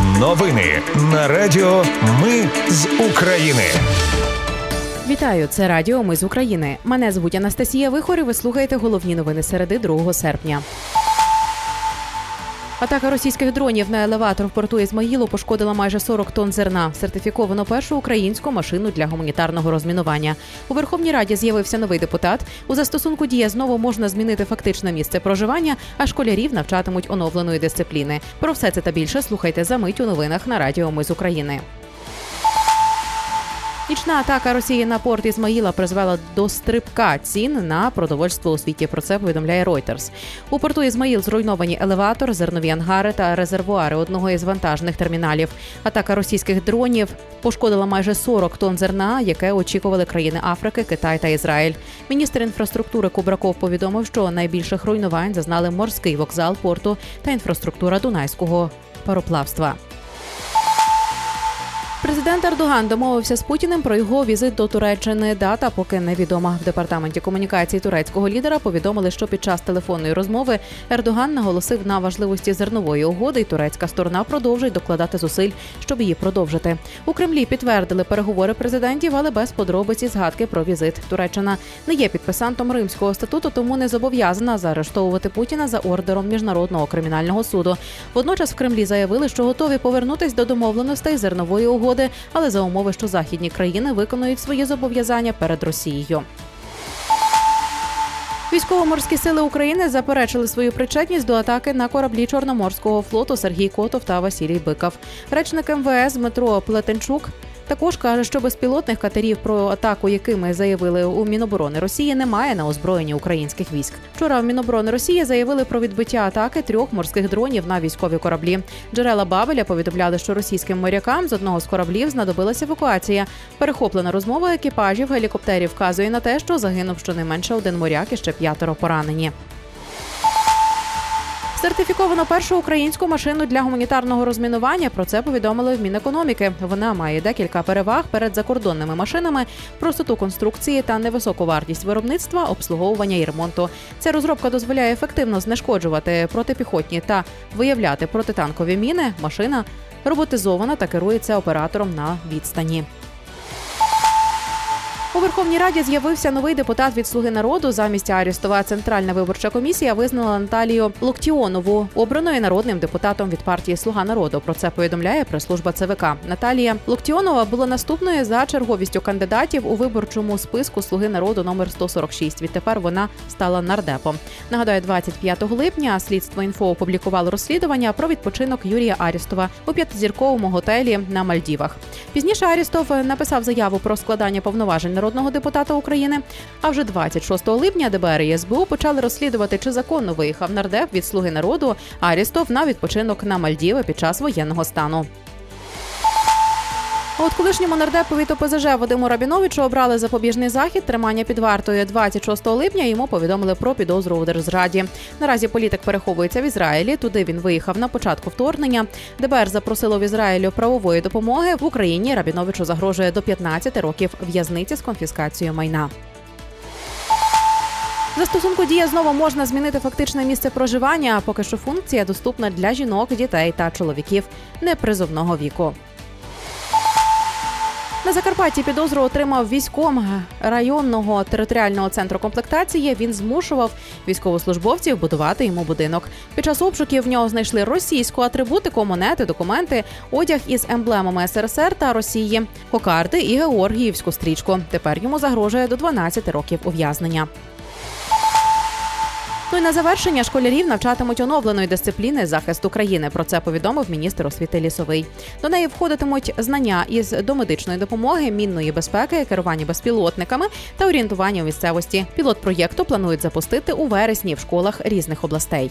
Новини на Радіо Ми з України. Вітаю, це Радіо Ми з України. Мене звуть Анастасія Вихор і Ви слухаєте головні новини середи 2 серпня. Атака російських дронів на елеватор в порту Ізмаїлу пошкодила майже 40 тонн зерна. Сертифіковано першу українську машину для гуманітарного розмінування. У Верховній Раді з'явився новий депутат. У застосунку дія знову можна змінити фактичне місце проживання, а школярів навчатимуть оновленої дисципліни. Про все це та більше слухайте за мить у новинах на Радіо Ми з України. Нічна атака Росії на порт Ізмаїла призвела до стрибка цін на продовольство у світі. Про це повідомляє Reuters. У порту Ізмаїл зруйновані елеватор, зернові ангари та резервуари одного із вантажних терміналів. Атака російських дронів пошкодила майже 40 тонн зерна, яке очікували країни Африки, Китай та Ізраїль. Міністр інфраструктури Кубраков повідомив, що найбільших руйнувань зазнали морський вокзал порту та інфраструктура Дунайського пароплавства. Президент Ердоган домовився з Путіним про його візит до Туреччини. Дата поки невідома. В департаменті комунікації турецького лідера повідомили, що під час телефонної розмови Ердоган наголосив на важливості зернової угоди, і турецька сторона продовжує докладати зусиль, щоб її продовжити. У Кремлі підтвердили переговори президентів, але без подробиці згадки про візит. Туреччина не є підписантом Римського статуту, тому не зобов'язана заарештовувати Путіна за ордером міжнародного кримінального суду. Водночас в Кремлі заявили, що готові повернутись до домовленостей зернової угоди угоди, але за умови, що західні країни виконують свої зобов'язання перед Росією. Військово-морські сили України заперечили свою причетність до атаки на кораблі Чорноморського флоту Сергій Котов та Василій Биков. Речник МВС Дмитро Плетенчук також каже, що безпілотних катерів про атаку, якими заявили у Міноборони Росії, немає на озброєнні українських військ. Вчора в Міноборони Росії заявили про відбиття атаки трьох морських дронів на військові кораблі. Джерела Бабеля повідомляли, що російським морякам з одного з кораблів знадобилася евакуація. Перехоплена розмова екіпажів гелікоптерів вказує на те, що загинув щонайменше один моряк і ще п'ятеро поранені. Сертифіковано першу українську машину для гуманітарного розмінування. Про це повідомили в Мінекономіки. Вона має декілька переваг перед закордонними машинами, простоту конструкції та невисоку вартість виробництва, обслуговування і ремонту. Ця розробка дозволяє ефективно знешкоджувати протипіхотні та виявляти протитанкові міни. Машина роботизована та керується оператором на відстані. У Верховній Раді з'явився новий депутат від Слуги народу. Замість Арістова Центральна виборча комісія визнала Наталію Локтіонову, обраною народним депутатом від партії Слуга народу. Про це повідомляє прес-служба ЦВК. Наталія Локтіонова була наступною за черговістю кандидатів у виборчому списку Слуги народу номер 146. Відтепер вона стала нардепом. Нагадаю, 25 липня слідство інфо опублікувало розслідування про відпочинок Юрія Арістова у п'ятизірковому готелі на Мальдівах. Пізніше Арістов написав заяву про складання повноважень народного депутата України. А вже 26 липня ДБР і СБУ почали розслідувати, чи законно виїхав нардеп від слуги народу Арістов на відпочинок на Мальдіви під час воєнного стану. От колишньому нардепові ОПЗЖ Вадиму Рабіновичу обрали запобіжний захід тримання під вартою 26 липня. Йому повідомили про підозру у держзраді. Наразі політик переховується в Ізраїлі. Туди він виїхав на початку вторгнення. ДБР запросило в Ізраїлю правової допомоги в Україні. Рабіновичу загрожує до 15 років в'язниці з конфіскацією майна. Застосунку дія знову можна змінити фактичне місце проживання. Поки що функція доступна для жінок, дітей та чоловіків непризовного віку. На Закарпатті підозру отримав військом районного територіального центру комплектації. Він змушував військовослужбовців будувати йому будинок. Під час обшуків в нього знайшли російську атрибутику, монети, документи, одяг із емблемами СРСР та Росії, кокарди і Георгіївську стрічку. Тепер йому загрожує до 12 років ув'язнення. Ну і на завершення школярів навчатимуть оновленої дисципліни захист України. Про це повідомив міністр освіти лісовий. До неї входитимуть знання із домедичної допомоги, мінної безпеки, керування безпілотниками та орієнтування у місцевості. Пілот проєкту планують запустити у вересні в школах різних областей.